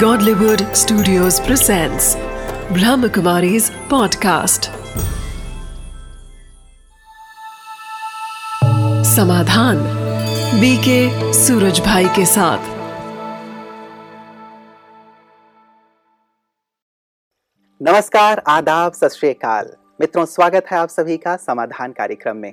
Godlywood Studios presents Brahmakumari's podcast. समाधान BK Suraj भाई के साथ। नमस्कार, आदाब, सत श्रीकाल मित्रों, स्वागत है आप सभी का समाधान कार्यक्रम में।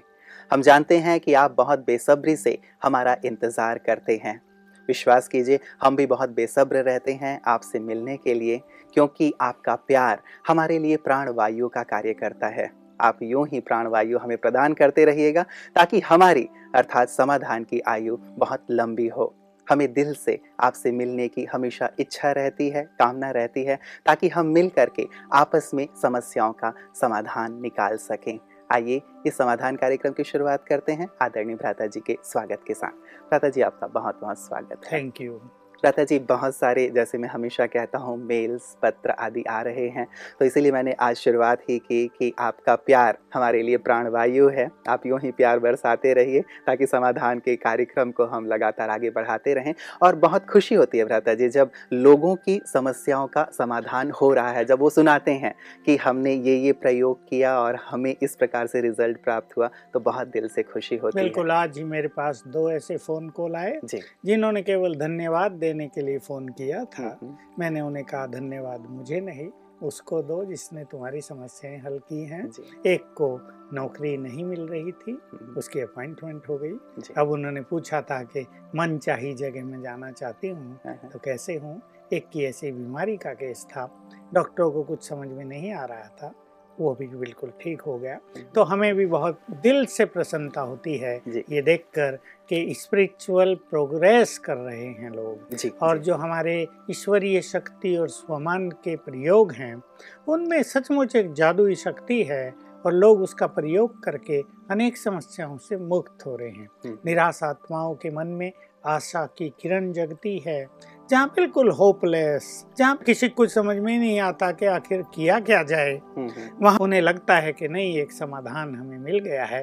हम जानते हैं कि आप बहुत बेसब्री से हमारा इंतज़ार करते हैं। विश्वास कीजिए, हम भी बहुत बेसब्र रहते हैं आपसे मिलने के लिए, क्योंकि आपका प्यार हमारे लिए प्राण वायु का कार्य करता है। आप यूँ ही प्राण वायु हमें प्रदान करते रहिएगा, ताकि हमारी, अर्थात समाधान की आयु बहुत लंबी हो। हमें दिल से आपसे मिलने की हमेशा इच्छा रहती है, कामना रहती है, ताकि हम मिल करके आपस में समस्याओं का समाधान निकाल सकें। आइए इस समाधान कार्यक्रम की शुरुआत करते हैं। आदरणीय भ्राता जी के स्वागत के साथ। भ्राता जी, आपका बहुत बहुत स्वागत थैंक यू लता जी बहुत सारे जैसे मैं हमेशा कहता हूँ मेल्स पत्र आदि आ रहे हैं। तो इसीलिए मैंने आज शुरुआत ही की कि आपका प्यार हमारे लिए प्राणवायु है। आप यूँ ही प्यार बरसाते रहिए ताकि समाधान के कार्यक्रम को हम लगातार आगे बढ़ाते रहें। और बहुत खुशी होती है भ्राता जी जब लोगों की समस्याओं का समाधान हो रहा है जब वो सुनाते हैं कि हमने ये ये प्रयोग किया और हमें इस प्रकार से रिज़ल्ट प्राप्त हुआ तो बहुत दिल से खुशी होती है। बिल्कुल आज ही मेरे पास दो ऐसे फ़ोन कॉल आए जी। जिन्होंने केवल धन्यवाद देने के लिए फ़ोन किया था। हम्म, मैंने उन्हें कहा धन्यवाद मुझे नहीं। उसको दो जिसने तुम्हारी समस्याएँ हल की हैं। एक को नौकरी नहीं मिल रही थी हम्म, उसकी अपॉइंटमेंट हो गई। अब उन्होंने पूछा था कि मन चाही जगह में जाना चाहती हूँ हाँ, हाँ, तो कैसे हूँ? एक की ऐसी बीमारी का केस था। डॉक्टरों को कुछ समझ में नहीं आ रहा था। वो भी बिल्कुल ठीक हो गया। तो हमें भी बहुत दिल से प्रसन्नता होती है ये देखकर कि स्पिरिचुअल प्रोग्रेस कर रहे हैं लोग। जी और जी, जो हमारे ईश्वरीय शक्ति और स्वमान के प्रयोग हैं उनमें सचमुच एक जादुई शक्ति है और लोग उसका प्रयोग करके अनेक समस्याओं से मुक्त हो रहे हैं। हम्म। निराश आत्माओं के मन में आशा की किरण जगती है। जहाँ बिल्कुल होपलेस जहाँ किसी को समझ में नहीं आता कि आखिर किया क्या जाए। हम्म, हम्म, वहाँ उन्हें लगता है कि नहीं एक समाधान हमें मिल गया है।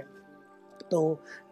तो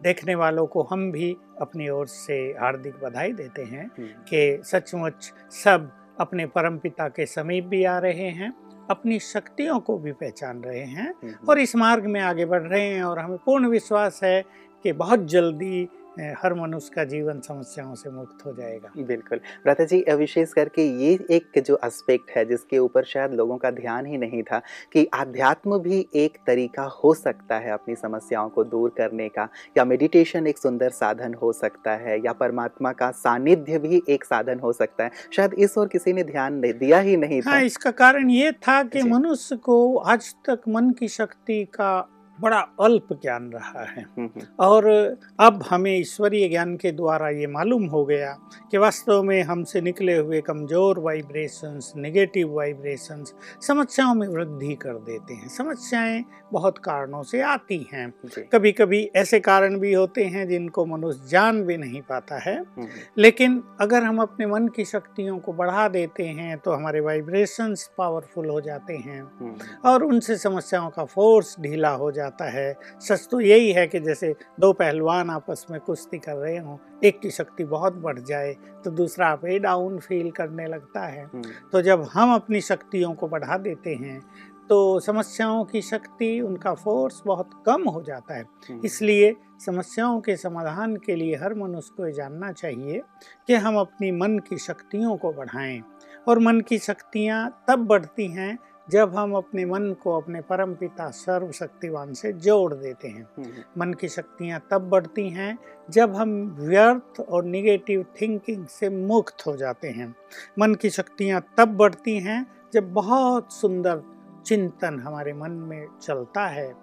देखने वालों को हम भी अपनी ओर से हार्दिक बधाई देते हैं हम्म, कि सचमुच सब अपने परम पिता के समीप भी आ रहे हैं अपनी शक्तियों को भी पहचान रहे हैं और इस मार्ग में आगे बढ़ रहे हैं और हमें पूर्ण विश्वास है कि बहुत जल्दी हर मनुष्य का जीवन समस्याओं से मुक्त हो जाएगा। बिल्कुल। भ्राता जी विशेष करके ये एक जो एस्पेक्ट है जिसके ऊपर शायद लोगों का ध्यान ही नहीं था कि आध्यात्म भी एक तरीका हो सकता है अपनी समस्याओं को दूर करने का या मेडिटेशन एक सुंदर साधन हो सकता है या परमात्मा का सानिध्य भी एक साधन हो सकता है। शायद इस ओर किसी ने ध्यान दिया ही नहीं था। हाँ इसका कारण ये था कि मनुष्य को आज तक मन की शक्ति का बड़ा अल्प ज्ञान रहा है। हम्म, हम्म, और अब हमें ईश्वरीय ज्ञान के द्वारा ये मालूम हो गया कि वास्तव में हमसे निकले हुए कमज़ोर वाइब्रेशंस नेगेटिव वाइब्रेशंस समस्याओं में वृद्धि कर देते हैं। समस्याएँ बहुत कारणों से आती हैं। कभी कभी ऐसे कारण भी होते हैं जिनको मनुष्य जान भी नहीं पाता है। हम्म, लेकिन अगर हम अपने मन की शक्तियों को बढ़ा देते हैं तो हमारे वाइब्रेशंस पावरफुल हो जाते हैं। और उनसे समस्याओं का फोर्स ढीला हो जाता है। सच तो यही है कि जैसे दो पहलवान आपस में कुश्ती कर रहे हों एक की शक्ति बहुत बढ़ जाए तो दूसरा आप ही डाउन फील करने लगता है। हम्म, तो जब हम अपनी शक्तियों को बढ़ा देते हैं तो समस्याओं की शक्ति उनका फोर्स बहुत कम हो जाता है। हम्म, इसलिए समस्याओं के समाधान के लिए हर मनुष्य को ये जानना चाहिए कि हम अपनी मन की शक्तियों को बढ़ाएँ। और मन की शक्तियाँ तब बढ़ती हैं जब हम अपने मन को अपने परम पिता सर्वशक्तिवान से जोड़ देते हैं हम्म, मन की शक्तियाँ तब बढ़ती हैं जब हम व्यर्थ और निगेटिव थिंकिंग से मुक्त हो जाते हैं। मन की शक्तियाँ तब बढ़ती हैं जब बहुत सुंदर चिंतन हमारे मन में चलता है।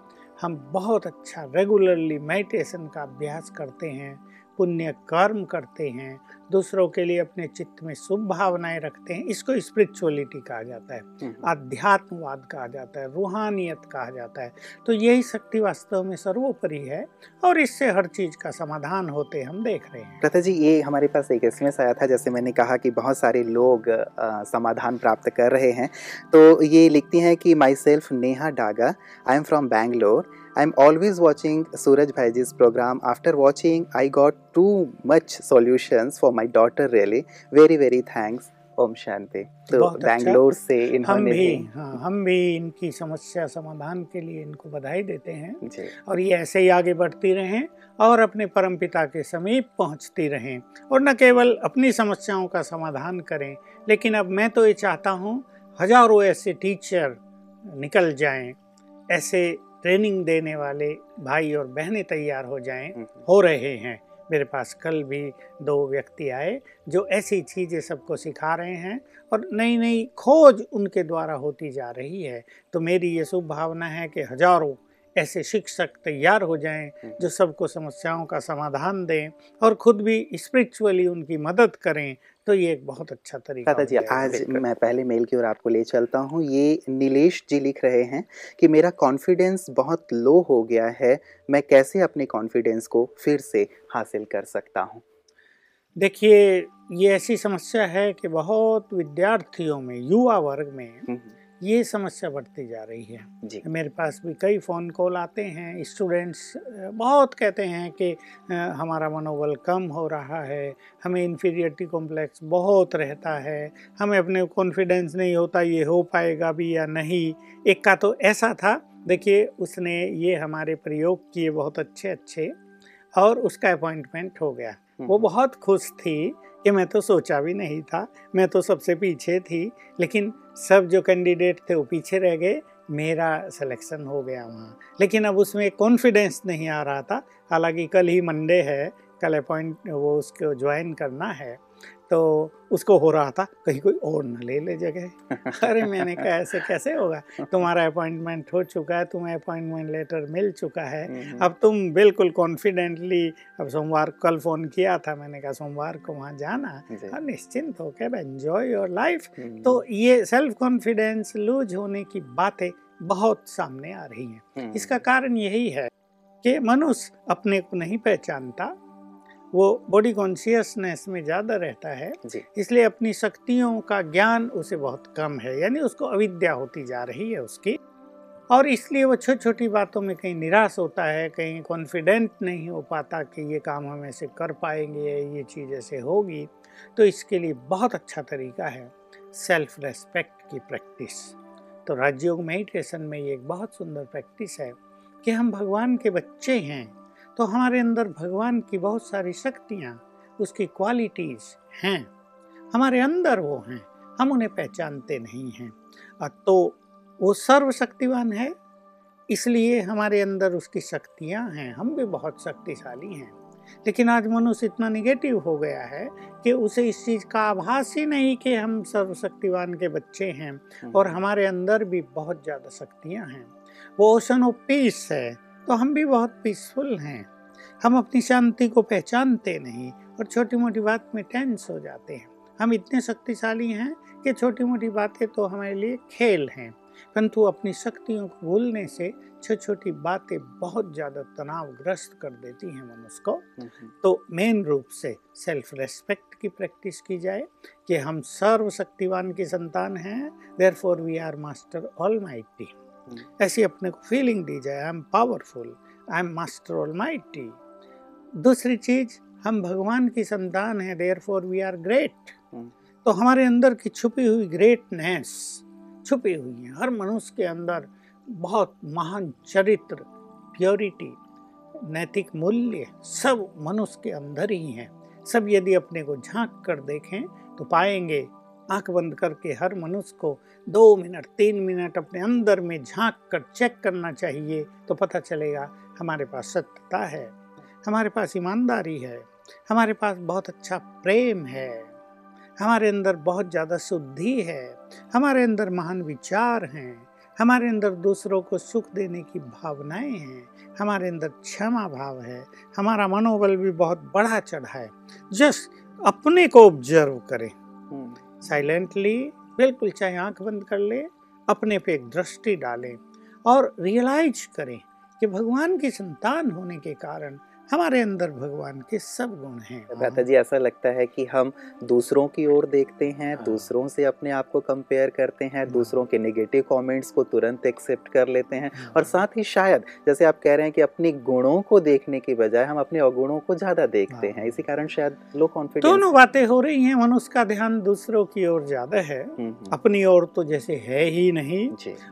हम बहुत अच्छा रेगुलरली मेडिटेशन का अभ्यास करते हैं पुण्य कर्म करते हैं दूसरों के लिए अपने चित्त में शुभ भावनाएँ रखते हैं इसको स्पिरिचुअलिटी कहा जाता है हम्म, आध्यात्मवाद कहा जाता है रूहानियत कहा जाता है। तो यही शक्ति वास्तव में सर्वोपरि है और इससे हर चीज़ का समाधान होते हम देख रहे हैं। प्रथा जी ये हमारे पास एक एसएमएस आया था जैसे मैंने कहा कि बहुत सारे लोग अ, समाधान प्राप्त कर रहे हैं। तो ये लिखती हैं कि my self Neha Daga I am from Bangalore I am always watching Suraj भाईजी's program. After watching i got too much solutions for my daughter really. Very very thanks ओम शांति तो बहुत अच्छा। बैंगलोर से हम भी हाँ हम भी इनकी समस्या समाधान के लिए इनको बधाई देते हैं। और ये ऐसे ही आगे बढ़ती रहें और अपने परमपिता के समीप पहुँचती रहें और न केवल अपनी समस्याओं का समाधान करें लेकिन अब मैं तो ये चाहता हूँ हज़ारों ऐसे टीचर निकल जाएँ ऐसे ट्रेनिंग देने वाले भाई और बहनें तैयार हो जाएँ हम्म, हो रहे हैं। मेरे पास कल भी दो व्यक्ति आए जो ऐसी चीज़ें सबको सिखा रहे हैं और नई नई खोज उनके द्वारा होती जा रही है। तो मेरी ये शुभ भावना है कि हज़ारों ऐसे शिक्षक तैयार हो जाएँ जो सबको समस्याओं का समाधान दें और खुद भी स्पिरिचुअली उनकी मदद करें तो ये एक बहुत अच्छा तरीका दादा जी आज मैं पहले मेल की ओर आपको ले चलता हूँ। ये नीलेश जी लिख रहे हैं कि मेरा कॉन्फिडेंस बहुत लो हो गया है मैं कैसे अपने कॉन्फिडेंस को फिर से हासिल कर सकता हूँ? देखिए ये ऐसी समस्या है कि बहुत विद्यार्थियों में युवा वर्ग में हम्म, ये समस्या बढ़ती जा रही है। जी। मेरे पास भी कई फ़ोन कॉल आते हैं स्टूडेंट्स बहुत कहते हैं कि हमारा मनोबल कम हो रहा है हमें इन्फीरियरिटी कॉम्प्लेक्स बहुत रहता है हमें अपने कॉन्फिडेंस नहीं होता ये हो पाएगा भी या नहीं? एक का तो ऐसा था देखिए उसने ये हमारे प्रयोग किए बहुत अच्छे अच्छे और उसका अपॉइंटमेंट हो गया। वो हम्म, बहुत खुश थी कि मैं तो सोचा भी नहीं था, मैं तो सबसे पीछे थी, लेकिन सब जो कैंडिडेट थे वो पीछे रह गए, मेरा सिलेक्शन हो गया वहाँ। लेकिन अब उसमें कॉन्फिडेंस नहीं आ रहा था, हालाँकि कल ही मंडे है, कल अपॉइंट वो उसको ज्वाइन करना है। तो उसको हो रहा था कहीं कोई और न ले ले जगह। अरे मैंने कहा ऐसे कैसे होगा? तुम्हारा अपॉइंटमेंट हो चुका है तुम्हें अपॉइंटमेंट लेटर मिल चुका है। हम्म, अब तुम बिल्कुल कॉन्फिडेंटली अब सोमवार कल फ़ोन किया था मैंने कहा सोमवार को वहाँ जाना और निश्चिंत होकर एंजॉय योर लाइफ हम्म, तो ये सेल्फ कॉन्फिडेंस लूज होने की बातें बहुत सामने आ रही हैं। हम्म, इसका कारण यही है कि मनुष्य अपने को नहीं पहचानता वो बॉडी कॉन्शियसनेस में ज़्यादा रहता है इसलिए अपनी शक्तियों का ज्ञान उसे बहुत कम है यानी उसको अविद्या होती जा रही है उसकी। और इसलिए वो छोटी छोटी बातों में कहीं निराश होता है कहीं कॉन्फिडेंट नहीं हो पाता कि ये काम हम ऐसे कर पाएँगे ये चीज़ ऐसे होगी तो इसके लिए बहुत अच्छा तरीका है सेल्फ रेस्पेक्ट की प्रैक्टिस तो राजयोग मेडिटेशन में ये एक बहुत सुंदर प्रैक्टिस है कि हम भगवान के बच्चे हैं तो हमारे अंदर भगवान की बहुत सारी शक्तियाँ उसकी क्वालिटीज़ हैं। हमारे अंदर वो हैं हम उन्हें पहचानते नहीं हैं। तो वो सर्वशक्तिवान है इसलिए हमारे अंदर उसकी शक्तियाँ हैं। हम भी बहुत शक्तिशाली हैं। लेकिन आज मनुष्य इतना निगेटिव हो गया है कि उसे इस चीज़ का आभास ही नहीं कि हम सर्वशक्तिवान के बच्चे हैं और हमारे अंदर भी बहुत ज़्यादा शक्तियाँ हैं। वो ओशन ऑफ़ पीस है। तो हम भी बहुत पीसफुल हैं। हम अपनी शांति को पहचानते नहीं और छोटी मोटी बात में टेंस हो जाते हैं। हम इतने शक्तिशाली हैं कि छोटी मोटी बातें तो हमारे लिए खेल हैं। परंतु अपनी शक्तियों को भूलने से छोटी छोटी बातें बहुत ज़्यादा तनावग्रस्त कर देती हैं मनुष्य को। हम्म, तो मेन रूप से सेल्फ रेस्पेक्ट की प्रैक्टिस की जाए कि हम सर्वशक्तिवान की संतान हैं। Therefore we are master almighty ऐसी अपने को फीलिंग दी जाए I am powerful I am master almighty दूसरी चीज़ हम भगवान की संतान है therefore we are great. तो हमारे अंदर की छुपी हुई ग्रेटनेस छुपी हुई है। हर मनुष्य के अंदर बहुत महान चरित्र प्योरिटी नैतिक मूल्य सब मनुष्य के अंदर ही हैं। सब यदि अपने को झाँक कर देखें तो पाएँगे आँख बंद करके हर मनुष्य को दो मिनट तीन मिनट अपने अंदर में झाँक कर चेक करना चाहिए तो पता चलेगा हमारे पास सत्यता है हमारे पास ईमानदारी है हमारे पास बहुत अच्छा प्रेम है हमारे अंदर बहुत ज़्यादा शुद्धि है हमारे अंदर महान विचार हैं हमारे अंदर दूसरों को सुख देने की भावनाएँ हैं हमारे अंदर क्षमा भाव है हमारा मनोबल भी बहुत बढ़ा चढ़ा है। जस्ट अपने को ऑब्ज़र्व करें। हम्म, साइलेंटली बिल्कुल चाहे आँख बंद कर ले, अपने पे एक दृष्टि डालें और रियलाइज़ करें कि भगवान की संतान होने के कारण हमारे अंदर भगवान के सब गुण हैं भ्राता जी ऐसा लगता है कि हम दूसरों की ओर देखते हैं हाँ। दूसरों से अपने आप को कंपेयर करते हैं हाँ। दूसरों के नेगेटिव कमेंट्स को तुरंत एक्सेप्ट कर लेते हैं हाँ। और साथ ही शायद जैसे आप कह रहे हैं कि अपने गुणों को देखने की बजाय हम अपने अवगुणों को ज़्यादा देखते हाँ। हैं इसी कारण शायद लो कॉन्फिडेंस दोनों बातें हो रही हैं मनुष्य का ध्यान दूसरों की ओर ज़्यादा है अपनी ओर तो जैसे है ही नहीं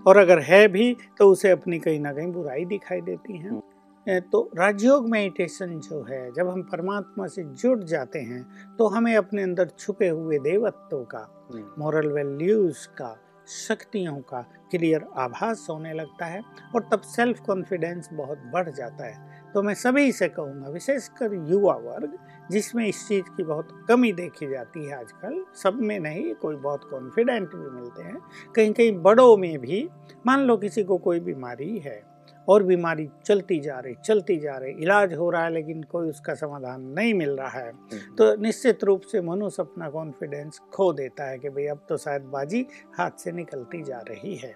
और अगर है भी तो उसे अपनी कहीं ना कहीं बुराई दिखाई देती है तो राजयोग मेडिटेशन जो है जब हम परमात्मा से जुड़ जाते हैं तो हमें अपने अंदर छुपे हुए देवत्व का हम्म, मॉरल वैल्यूज़ का शक्तियों का क्लियर आभास होने लगता है और तब सेल्फ कॉन्फिडेंस बहुत बढ़ जाता है। तो मैं सभी से कहूँगा विशेषकर युवा वर्ग जिसमें इस चीज़ की बहुत कमी देखी जाती है आजकल सब में नहीं कोई बहुत कॉन्फिडेंट भी मिलते हैं। कहीं कहीं बड़ों में भी मान लो किसी को कोई बीमारी है और बीमारी चलती जा रही चलती जा रही इलाज हो रहा है लेकिन कोई उसका समाधान नहीं मिल रहा है। हम्म, तो निश्चित रूप से मनुष्य अपना कॉन्फिडेंस खो देता है कि भाई अब तो शायद बाजी हाथ से निकलती जा रही है।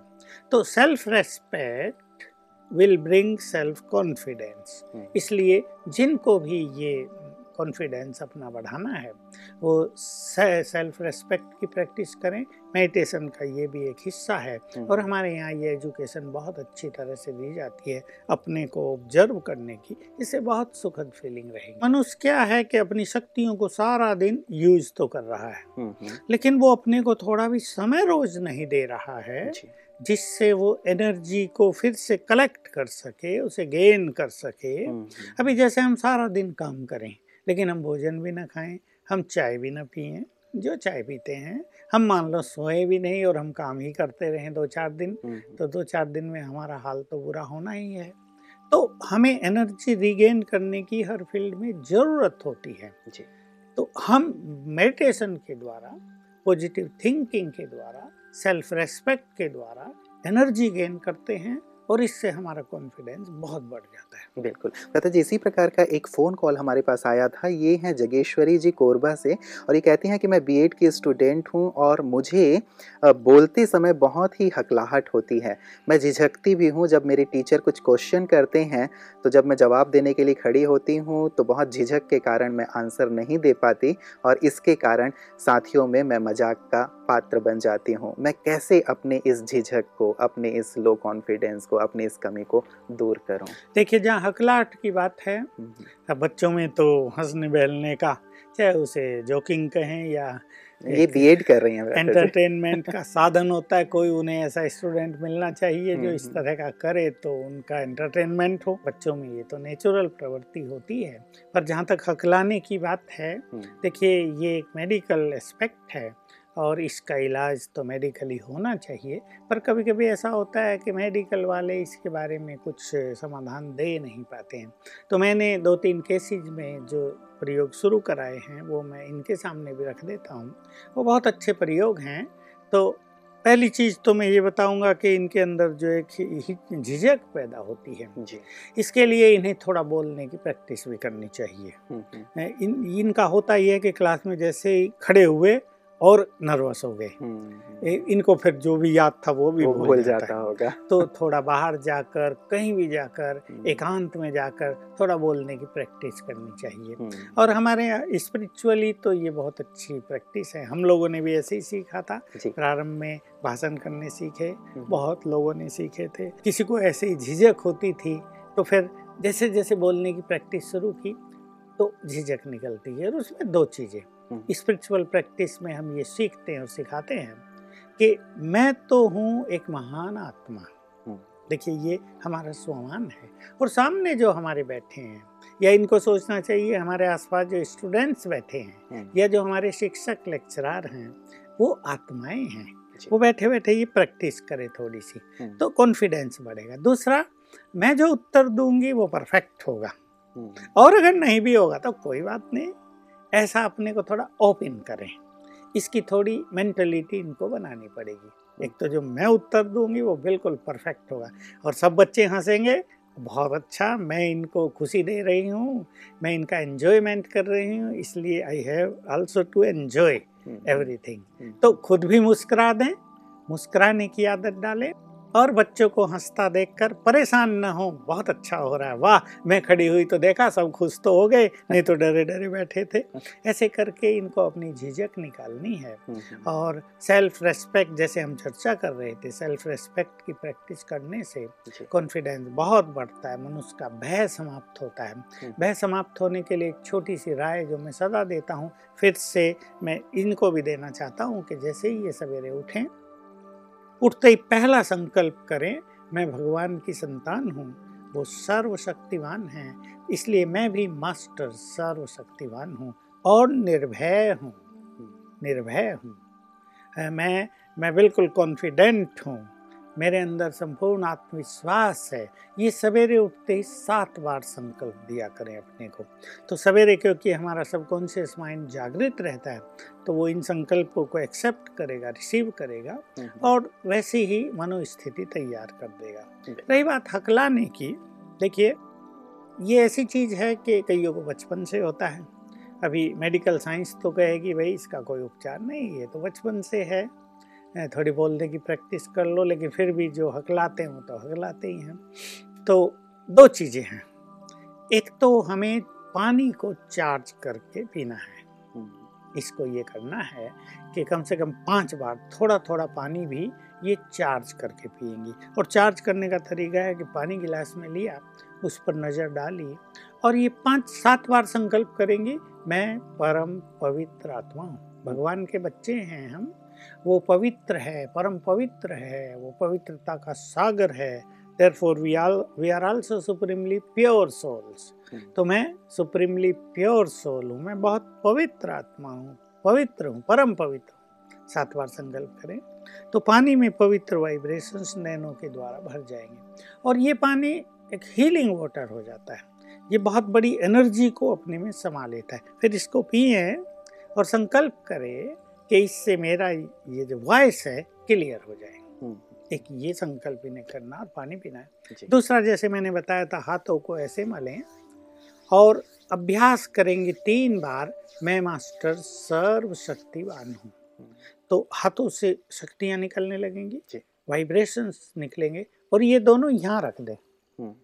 तो self respect will bring self confidence इसलिए जिनको भी ये कॉन्फिडेंस अपना बढ़ाना है वो सेल्फ रेस्पेक्ट की प्रैक्टिस करें मेडिटेशन का ये भी एक हिस्सा है। हम्म, और हमारे यहाँ ये एजुकेशन बहुत अच्छी तरह से दी जाती है अपने को ऑब्ज़र्व करने की इससे बहुत सुखद फीलिंग रहेगी। मनुष्य क्या है कि अपनी शक्तियों को सारा दिन यूज़ तो कर रहा है हम्म, हम्म, लेकिन वो अपने को थोड़ा भी समय रोज नहीं दे रहा है जिससे वो एनर्जी को फिर से कलेक्ट कर सके उसे गेन कर सके। अभी जैसे हम सारा दिन काम करें लेकिन हम भोजन भी ना खाएँ हम चाय भी ना पिए। जो चाय पीते हैं हम मान लो सोए भी नहीं और हम काम ही करते रहें दो चार दिन हम्म, तो दो चार दिन में हमारा हाल तो बुरा होना ही है। तो हमें एनर्जी रिगेन करने की हर फ़ील्ड में ज़रूरत होती है। जी। तो हम मेडिटेशन के द्वारा पॉजिटिव थिंकिंग के द्वारा सेल्फ रेस्पेक्ट के द्वारा एनर्जी गेन करते हैं और इससे हमारा कॉन्फिडेंस बहुत बढ़ जाता है। बिल्कुल। भ्राता जी इसी प्रकार का एक फ़ोन कॉल हमारे पास आया था। ये हैं जगेश्वरी जी कोरबा से और ये कहती हैं कि मैं बीएड की स्टूडेंट हूँ और मुझे बोलते समय बहुत ही हकलाहट होती है। मैं झिझकती भी हूँ। जब मेरे टीचर कुछ क्वेश्चन करते हैं तो जब मैं जवाब देने के लिए खड़ी होती हूँ तो बहुत झिझक के कारण मैं आंसर नहीं दे पाती और इसके कारण साथियों में मैं मज़ाक का पात्र बन जाती हूँ। मैं कैसे अपने इस झिझक को अपने इस लो कॉन्फिडेंस को अपनी इस कमी को दूर करूँ? देखिए जहाँ हकलाहट की बात है हम्म, बच्चों में तो हंसने बहलने का चाहे उसे जोकिंग कहें या ये बीएड कर रही हैं एंटरटेनमेंट का साधन होता है कोई उन्हें ऐसा स्टूडेंट मिलना चाहिए जो इस हम्म। तरह का करे तो उनका एंटरटेनमेंट हो। बच्चों में ये तो नेचुरल प्रवृत्ति होती है। पर जहाँ तक हकलाने की बात है हम्म, देखिए ये एक मेडिकल एस्पेक्ट है। और इसका इलाज तो मेडिकली होना चाहिए। पर कभी कभी ऐसा होता है कि मेडिकल वाले इसके बारे में कुछ समाधान दे नहीं पाते हैं। तो मैंने दो तीन केसेज में जो प्रयोग शुरू कराए हैं वो मैं इनके सामने भी रख देता हूँ। वो बहुत अच्छे प्रयोग हैं। तो पहली चीज़ तो मैं ये बताऊँगा कि इनके अंदर जो एक झिझक पैदा होती है। जी। इसके लिए इन्हें थोड़ा बोलने की प्रैक्टिस भी करनी चाहिए। हम्म, हम्म, इन इनका होता ये है कि क्लास में जैसे ही खड़े हुए और नर्वस हो गए। हम्म, इनको फिर जो भी याद था वो भी वो भूल जाता जाता होगा। तो थोड़ा बाहर जाकर कहीं भी जाकर हम्म, एकांत में जाकर थोड़ा बोलने की प्रैक्टिस करनी चाहिए। हम्म, और हमारे यहाँ स्पिरिचुअली तो ये बहुत अच्छी प्रैक्टिस है। हम लोगों ने भी ऐसे ही सीखा था। प्रारंभ में भाषण करने सीखे। बहुत लोगों ने सीखे थे। किसी को ऐसे ही झिझक होती थी तो फिर जैसे जैसे बोलने की प्रैक्टिस शुरू की तो झिझक निकलती है और उसमें दो चीज़ें। स्पिरिचुअल प्रैक्टिस में हम ये सीखते हैं और सिखाते हैं कि मैं तो हूँ एक महान आत्मा। हम्म। देखिए ये हमारा स्वमान है। और सामने जो हमारे बैठे हैं या इनको सोचना चाहिए हमारे आसपास जो स्टूडेंट्स बैठे हैं हम्म, या जो हमारे शिक्षक लेक्चरार हैं वो आत्माएँ हैं। वो बैठे बैठे ये प्रैक्टिस करे थोड़ी सी हम्म, तो कॉन्फिडेंस बढ़ेगा। दूसरा मैं जो उत्तर दूँगी वो परफेक्ट होगा। हम्म, और अगर नहीं भी होगा तो कोई बात नहीं। ऐसा अपने को थोड़ा ओपन करें। इसकी थोड़ी मेंटलिटी इनको बनानी पड़ेगी। एक तो जो मैं उत्तर दूँगी वो बिल्कुल परफेक्ट होगा। और सब बच्चे हंसेंगे बहुत अच्छा मैं इनको खुशी दे रही हूँ मैं इनका एन्जॉयमेंट कर रही हूँ इसलिए I have also to enjoy hmm, everything hmm, तो खुद भी मुस्कुरा दें मुस्कुराने की आदत डालें और बच्चों को हंसता देखकर परेशान न हो। बहुत अच्छा हो रहा है। वाह मैं खड़ी हुई तो देखा सब खुश तो हो गए नहीं तो डरे डरे बैठे थे। ऐसे करके इनको अपनी झिझक निकालनी है। और सेल्फ रेस्पेक्ट जैसे हम चर्चा कर रहे थे सेल्फ रेस्पेक्ट की प्रैक्टिस करने से कॉन्फिडेंस बहुत बढ़ता है मनुष्य का भय समाप्त होता है। भय समाप्त होने के लिए एक छोटी सी राय जो मैं सदा देता हूँ फिर से मैं इनको भी देना चाहता हूँ कि जैसे ही ये सवेरे उठें उठते ही पहला संकल्प करें, मैं भगवान की संतान हूँ, वो सर्वशक्तिवान हैं, इसलिए मैं भी मास्टर सर्वशक्तिवान हूँ और निर्भय हूँ निर्भय हूँ। मैं मैं बिल्कुल कॉन्फिडेंट हूँ। मेरे अंदर संपूर्ण आत्मविश्वास है। ये सवेरे उठते ही सात बार संकल्प दिया करें अपने को। तो सवेरे क्योंकि हमारा सबकॉन्शियस माइंड जागृत रहता है तो वो इन संकल्पों को एक्सेप्ट करेगा रिसीव करेगा। और वैसी ही मनोस्थिति तैयार कर देगा। रही बात हकलाने की देखिए ये ऐसी चीज़ है कि कईयों को बचपन से होता है। अभी मेडिकल साइंस तो कहेगी भाई इसका कोई उपचार नहीं है तो बचपन से है। थोड़ी बोलने की प्रैक्टिस कर लो लेकिन फिर भी जो हकलाते हैं वो तो हकलाते ही हैं। तो दो चीज़ें हैं। एक तो हमें पानी को चार्ज करके पीना है। इसको ये करना है कि कम से कम पाँच बार थोड़ा थोड़ा पानी भी ये चार्ज करके पिएँगी। और चार्ज करने का तरीका है कि पानी गिलास में लिया उस पर नज़र डाली और ये पाँच सात बार संकल्प करेंगे मैं परम पवित्र आत्मा हूँ। भगवान के बच्चे हैं हम वो पवित्र है परम पवित्र है वो पवित्रता का सागर है। Therefore we all we are also supremely pure souls. Hmm. तो मैं सुप्रीमली प्योर सोल हूँ मैं बहुत पवित्र आत्मा हूँ पवित्र हूँ परम पवित्र सात बार संकल्प करें। तो पानी में पवित्र वाइब्रेशंस नैनों के द्वारा भर जाएँगे। और ये पानी एक हीलिंग वाटर हो जाता है। ये बहुत बड़ी एनर्जी को अपने में समा लेता है। फिर इसको पिए और संकल्प करें कि इससे मेरा ये जो वॉइस है क्लियर हो जाए हम्म। एक ये संकल्प इन्हें करना और पानी पीना है दूसरा जैसे मैंने बताया था हाथों को ऐसे मलें और अभ्यास करेंगे तीन बार मैं मास्टर सर्वशक्तिवान हूँ। तो हाथों से शक्तियाँ निकलने लगेंगी वाइब्रेशंस निकलेंगे और ये दोनों यहाँ रख दें हम्म।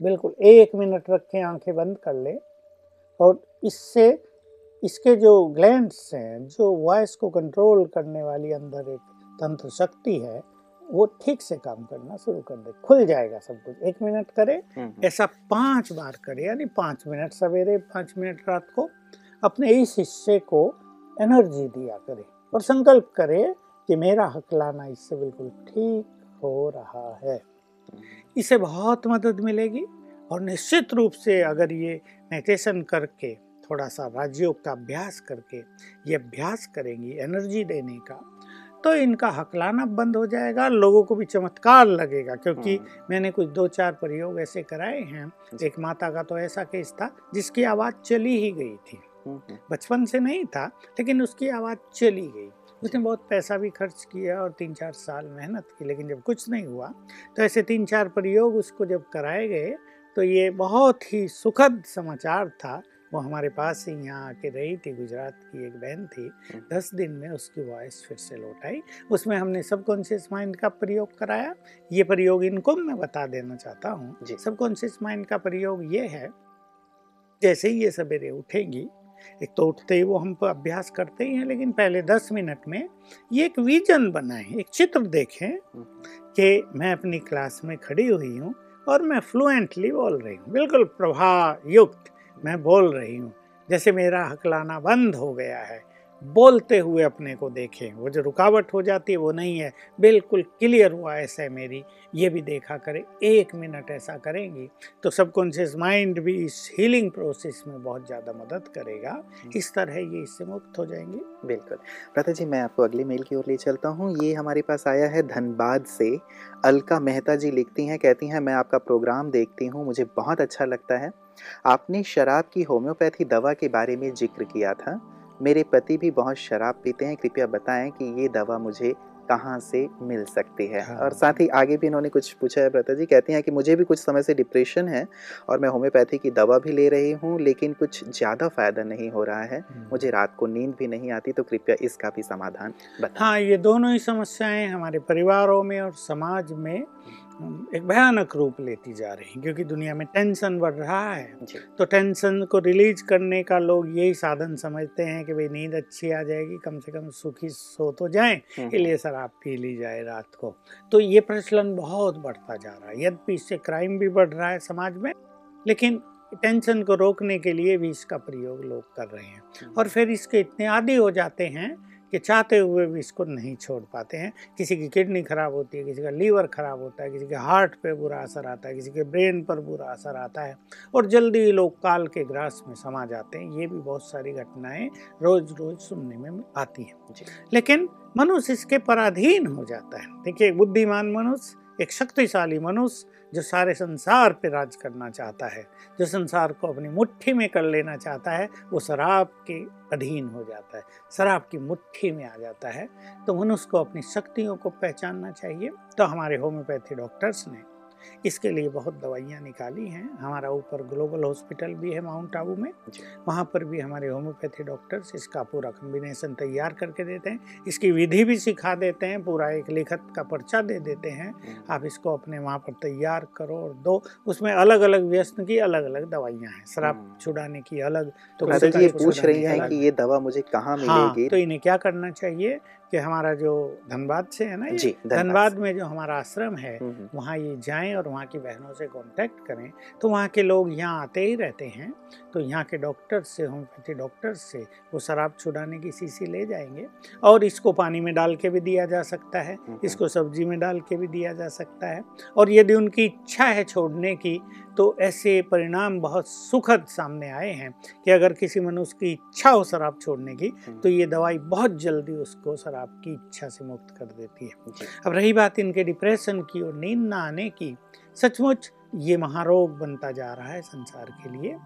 बिल्कुल एक मिनट रख के आँखें बंद कर लें और इससे इसके जो ग्लैंड्स हैं जो वॉइस को कंट्रोल करने वाली अंदर एक तंत्र शक्ति है वो ठीक से काम करना शुरू कर दे खुल जाएगा सब कुछ एक मिनट करे हम्म, हम्म। ऐसा पाँच बार करे यानी पाँच मिनट सवेरे पाँच मिनट रात को अपने इस हिस्से को एनर्जी दिया करे और संकल्प करे कि मेरा हकलाना इससे बिल्कुल ठीक हो रहा है हम्म। इसे बहुत मदद मिलेगी और निश्चित रूप से अगर ये मेडिटेशन करके थोड़ा सा राजयोग का अभ्यास करके ये अभ्यास करेंगी एनर्जी देने का तो इनका हकलाना बंद हो जाएगा लोगों को भी चमत्कार लगेगा क्योंकि हम्म। मैंने कुछ दो चार प्रयोग ऐसे कराए हैं। एक माता का तो ऐसा केस था जिसकी आवाज़ चली ही गई थी। हम्म, हम्म। बचपन से नहीं था लेकिन उसकी आवाज़ चली गई। उसने बहुत पैसा भी खर्च किया और तीन चार साल मेहनत की लेकिन जब कुछ नहीं हुआ तो ऐसे तीन चार प्रयोग उसको जब कराए गए तो ये बहुत ही सुखद समाचार था वो हमारे पास ही यहाँ आके रही थी गुजरात की एक बहन थी। दस दिन में उसकी वॉइस फिर से लौट आई। उसमें हमने सबकॉन्शियस माइंड का प्रयोग कराया। ये प्रयोग इनको मैं बता देना चाहता हूँ। सबकॉन्शियस माइंड का प्रयोग ये है जैसे ही ये सवेरे उठेंगी एक तो उठते ही वो हम अभ्यास करते ही हैं लेकिन पहले दस मिनट में ये एक विजन बनाए एक चित्र देखें। कि मैं अपनी क्लास में खड़ी हुई हूँ और मैं फ्लुएंटली बोल रही हूँ। बिल्कुल प्रभाव युक्त मैं बोल रही हूँ जैसे मेरा हकलाना बंद हो गया है। बोलते हुए अपने को देखें वो जो रुकावट हो जाती है वो नहीं है। बिल्कुल क्लियर हुआ ऐसा है मेरी ये भी देखा करें एक मिनट ऐसा करेंगी तो सबकॉन्शियस माइंड भी इस हीलिंग प्रोसेस में बहुत ज़्यादा मदद करेगा। हम्म। इस तरह ये इससे मुक्त हो जाएँगे। बिल्कुल। प्रथा जी मैं आपको अगली मेल की ओर ले चलता हूँ। ये हमारे पास आया है धनबाद से। अलका मेहता जी लिखती हैं कहती हैं मैं आपका प्रोग्राम देखती हूँ मुझे बहुत अच्छा लगता है। आपने शराब की होम्योपैथी दवा के बारे में ज़िक्र किया था। मेरे पति भी बहुत शराब पीते हैं। कृपया बताएँ कि ये दवा मुझे कहाँ से मिल सकती है। हाँ। और साथ ही आगे भी इन्होंने कुछ पूछा है ब्रता जी कहती हैं कि मुझे भी कुछ समय से डिप्रेशन है और मैं होम्योपैथी की दवा भी ले रही हूँ लेकिन कुछ ज़्यादा फ़ायदा नहीं हो रहा है। मुझे रात को नींद भी नहीं आती तो कृपया इसका भी समाधान बताएँ। हाँ ये दोनों ही समस्याएँ हमारे परिवारों में और समाज में अम, एक भयानक रूप लेती जा रही हैं क्योंकि दुनिया में टेंशन बढ़ रहा है। तो टेंशन को रिलीज़ करने का लोग यही साधन समझते हैं कि भाई नींद अच्छी आ जाएगी कम से कम सुखी सो तो जाए इसलिए शराब पी ली जाए रात को। तो ये प्रचलन बहुत बढ़ता जा रहा है यद्यपि इससे क्राइम भी बढ़ रहा है समाज में लेकिन टेंशन को रोकने के लिए भी इसका प्रयोग लोग कर रहे हैं। हम्म, और फिर इसके इतने आदी हो जाते हैं कि चाहते हुए भी इसको नहीं छोड़ पाते हैं। किसी की किडनी खराब होती है किसी का लीवर खराब होता है किसी के हार्ट पे बुरा असर आता है किसी के ब्रेन पर बुरा असर आता है और जल्दी ही लोग काल के ग्रास में समा जाते हैं। ये भी बहुत सारी घटनाएँ रोज रोज सुनने में आती हैं। लेकिन मनुष्य इसके पराधीन हो जाता है। देखिए बुद्धिमान मनुष्य एक शक्तिशाली मनुष्य जो सारे संसार पर राज करना चाहता है, जो संसार को अपनी मुट्ठी में कर लेना चाहता है, वो शराब के अधीन हो जाता है, शराब की मुट्ठी में आ जाता है। तो मनुष्य को अपनी शक्तियों को पहचानना चाहिए। तो हमारे होम्योपैथी डॉक्टर्स ने इसके लिए बहुत दवाइयाँ निकाली हैं। हमारा ऊपर ग्लोबल हॉस्पिटल भी है माउंट आबू में। वहाँ पर भी हमारे होम्योपैथी डॉक्टर्स इसका पूरा कम्बिनेशन तैयार करके देते हैं। इसकी विधि भी सिखा देते हैं पूरा एक लिखत का पर्चा दे देते हैं। हम्म, आप इसको अपने वहाँ पर तैयार करो और दो उसमें अलग अलग व्यस्त की अलग अलग दवाइयाँ हैं। शराब हम्म। छुड़ाने की अलग तो ये पूछ रही हैं कि ये दवा मुझे कहाँ हाँ मिलेगी? तो इन्हें क्या करना चाहिए? कि हमारा जो धनबाद से है ना ये जी धनबाद में जो हमारा आश्रम है हम्म, हम्म, वहाँ ये जाएँ और वहाँ की बहनों से कांटेक्ट करें। तो वहाँ के लोग यहाँ आते ही रहते हैं। तो यहाँ के डॉक्टर से होम्योपैथी डॉक्टर से वो शराब छुड़ाने की शीशी ले जाएँगे और इसको पानी में डाल के भी दिया जा सकता है हम्म, इसको सब्ज़ी में डाल के भी दिया जा सकता है। और यदि उनकी इच्छा है छोड़ने की तो ऐसे परिणाम बहुत सुखद सामने आए हैं कि अगर किसी मनुष्य की इच्छा हो शराब छोड़ने की हम्म, तो ये दवाई बहुत जल्दी उसको शराब की इच्छा से मुक्त कर देती है। अब रही बात इनके डिप्रेशन की और नींद ना आने की सचमुच ये महारोग बनता जा रहा है संसार के लिए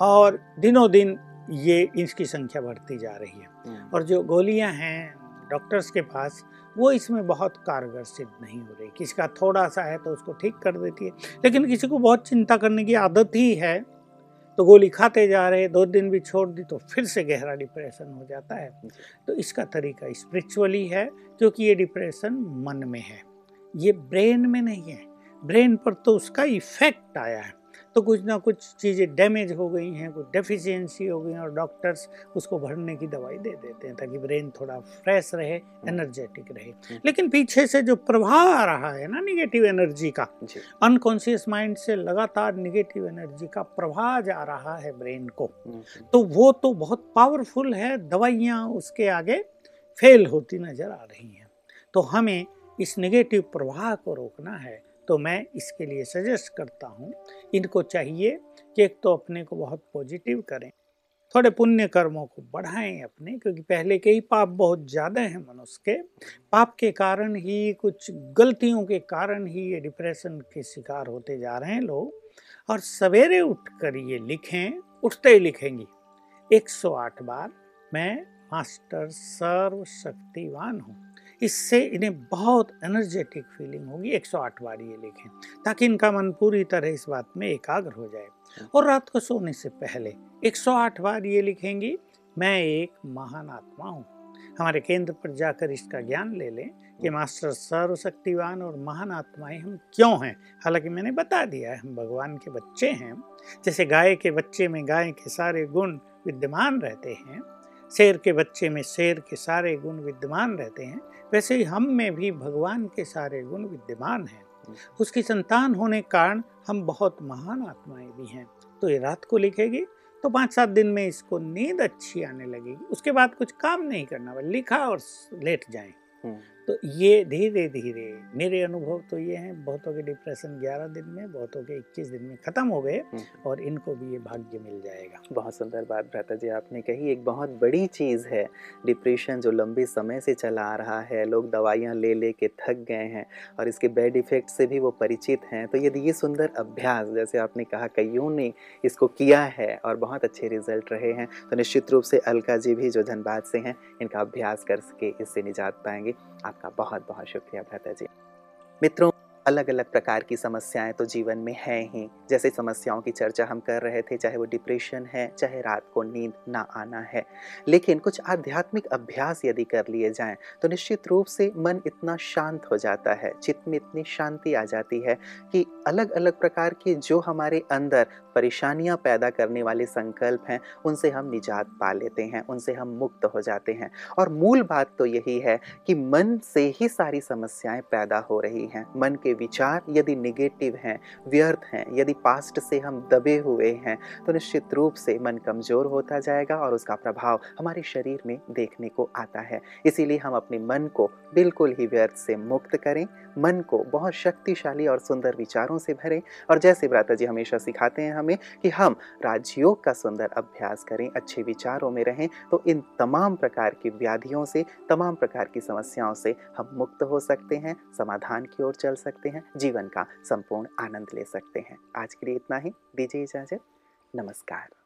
और दिनों दिन ये इसकी संख्या बढ़ती जा रही है। हम्म, और जो गोलियाँ हैं डॉक्टर्स के पास वो इसमें बहुत कारगर सिद्ध नहीं हो रही। किसी का थोड़ा सा है तो उसको ठीक कर देती है। लेकिन किसी को बहुत चिंता करने की आदत ही है तो गोली खाते जा रहे, दो दिन भी छोड़ दी तो फिर से गहरा डिप्रेशन हो जाता है। तो इसका तरीका स्पिरिचुअली है, क्योंकि ये डिप्रेशन मन में है। ये ब्रेन में नहीं है। ब्रेन पर तो उसका इफ़ेक्ट आया है। तो कुछ ना कुछ चीज़ें डैमेज हो गई हैं कुछ डेफिशिएंसी हो गई हैं और डॉक्टर्स उसको भरने की दवाई दे देते हैं ताकि ब्रेन थोड़ा फ्रेश रहे एनर्जेटिक रहे। लेकिन पीछे से जो प्रभाव आ रहा है ना निगेटिव एनर्जी का अनकॉन्शियस माइंड से लगातार निगेटिव एनर्जी का प्रवाह जा रहा है ब्रेन को हम्म, तो वो तो बहुत पावरफुल है दवाइयाँ उसके आगे फेल होती नज़र आ रही हैं। तो हमें इस नेगेटिव प्रवाह को रोकना है तो मैं इसके लिए सजेस्ट करता हूँ, इनको चाहिए कि एक तो अपने को बहुत पॉजिटिव करें, थोड़े पुण्य कर्मों को बढ़ाएँ अपने, क्योंकि पहले के ही पाप बहुत ज़्यादा हैं मनुष्य के। पाप के कारण ही, कुछ गलतियों के कारण ही ये डिप्रेशन के शिकार होते जा रहे हैं लोग। और सवेरे उठ कर ये लिखें, उठते ही लिखेंगी। 108 बार मैं मास्टर सर्वशक्तिवान हूँ। इससे इन्हें बहुत एनर्जेटिक फीलिंग होगी। 108 बार ये लिखें, ताकि इनका मन पूरी तरह इस बात में एकाग्र हो जाए। और रात को सोने से पहले 108 बार ये लिखेंगी, मैं एक महान आत्मा हूँ। हमारे केंद्र पर जाकर इसका ज्ञान ले लें कि मास्टर सर्वशक्तिवान और महान आत्माएँ हम क्यों हैं? हालाँकि मैंने बता दिया है, हम भगवान के बच्चे हैं। जैसे गाय के बच्चे में गाय के सारे गुण विद्यमान रहते हैं, शेर के बच्चे में शेर के सारे गुण विद्यमान रहते हैं वैसे ही हम में भी भगवान के सारे गुण विद्यमान हैं। उसकी संतान होने के कारण हम बहुत महान आत्माएँ भी हैं। तो ये रात को लिखेगी तो पाँच सात दिन में इसको नींद अच्छी आने लगेगी। उसके बाद कुछ काम नहीं करना बस लिखा और लेट जाएँ। हम्म, तो ये धीरे धीरे मेरे अनुभव तो ये हैं बहुतों के डिप्रेशन 11 दिन में बहुतों के 21 दिन में ख़त्म हो गए। और इनको भी ये भाग्य मिल जाएगा। बहुत सुंदर बात भ्राता जी आपने कही। एक बहुत बड़ी चीज़ है डिप्रेशन जो लंबे समय से चला आ रहा है लोग दवाइयाँ ले ले के थक गए हैं और इसके बैड इफ़ेक्ट से भी वो परिचित हैं। तो यदि ये सुंदर अभ्यास जैसे आपने कहा कईयों ने इसको किया है और बहुत अच्छे रिज़ल्ट रहे हैं तो निश्चित रूप से अलका जी भी जो धनबाद से हैं इनका अभ्यास कर सके इससे निजात पाएँगे। आपका आपका बहुत बहुत शुक्रिया भ्राता जी। मित्रों अलग अलग प्रकार की समस्याएँ तो जीवन में हैं ही। जैसे समस्याओं की चर्चा हम कर रहे थे, चाहे वो डिप्रेशन है, चाहे रात को नींद ना आना है। लेकिन कुछ आध्यात्मिक अभ्यास यदि कर लिए जाएँ तो निश्चित रूप से मन इतना शांत हो जाता है, चित्त में इतनी शांति आ जाती है कि अलग अलग प्रकार के जो हमारे अंदर परेशानियाँ पैदा करने वाले संकल्प हैं, उनसे हम निजात पा लेते हैं, उनसे हम मुक्त हो जाते हैं। और मूल बात तो यही है कि मन से ही सारी समस्याएँ पैदा हो रही हैं। मन विचार यदि निगेटिव हैं, व्यर्थ हैं, यदि पास्ट से हम दबे हुए हैं तो निश्चित रूप से मन कमज़ोर होता जाएगा और उसका प्रभाव हमारे शरीर में देखने को आता है। इसीलिए हम अपने मन को बिल्कुल ही व्यर्थ से मुक्त करें मन को बहुत शक्तिशाली और सुंदर विचारों से भरें। और जैसे भ्राता जी, हमेशा सिखाते हैं हमें कि हम राजयोग का सुंदर अभ्यास करें, अच्छे विचारों में रहें तो इन तमाम प्रकार की व्याधियों से, तमाम प्रकार की समस्याओं से हम मुक्त हो सकते हैं, समाधान की ओर चल सकते हैं, जीवन का संपूर्ण आनंद ले सकते हैं। आज के लिए इतना ही। दीजिए इजाज़त। नमस्कार।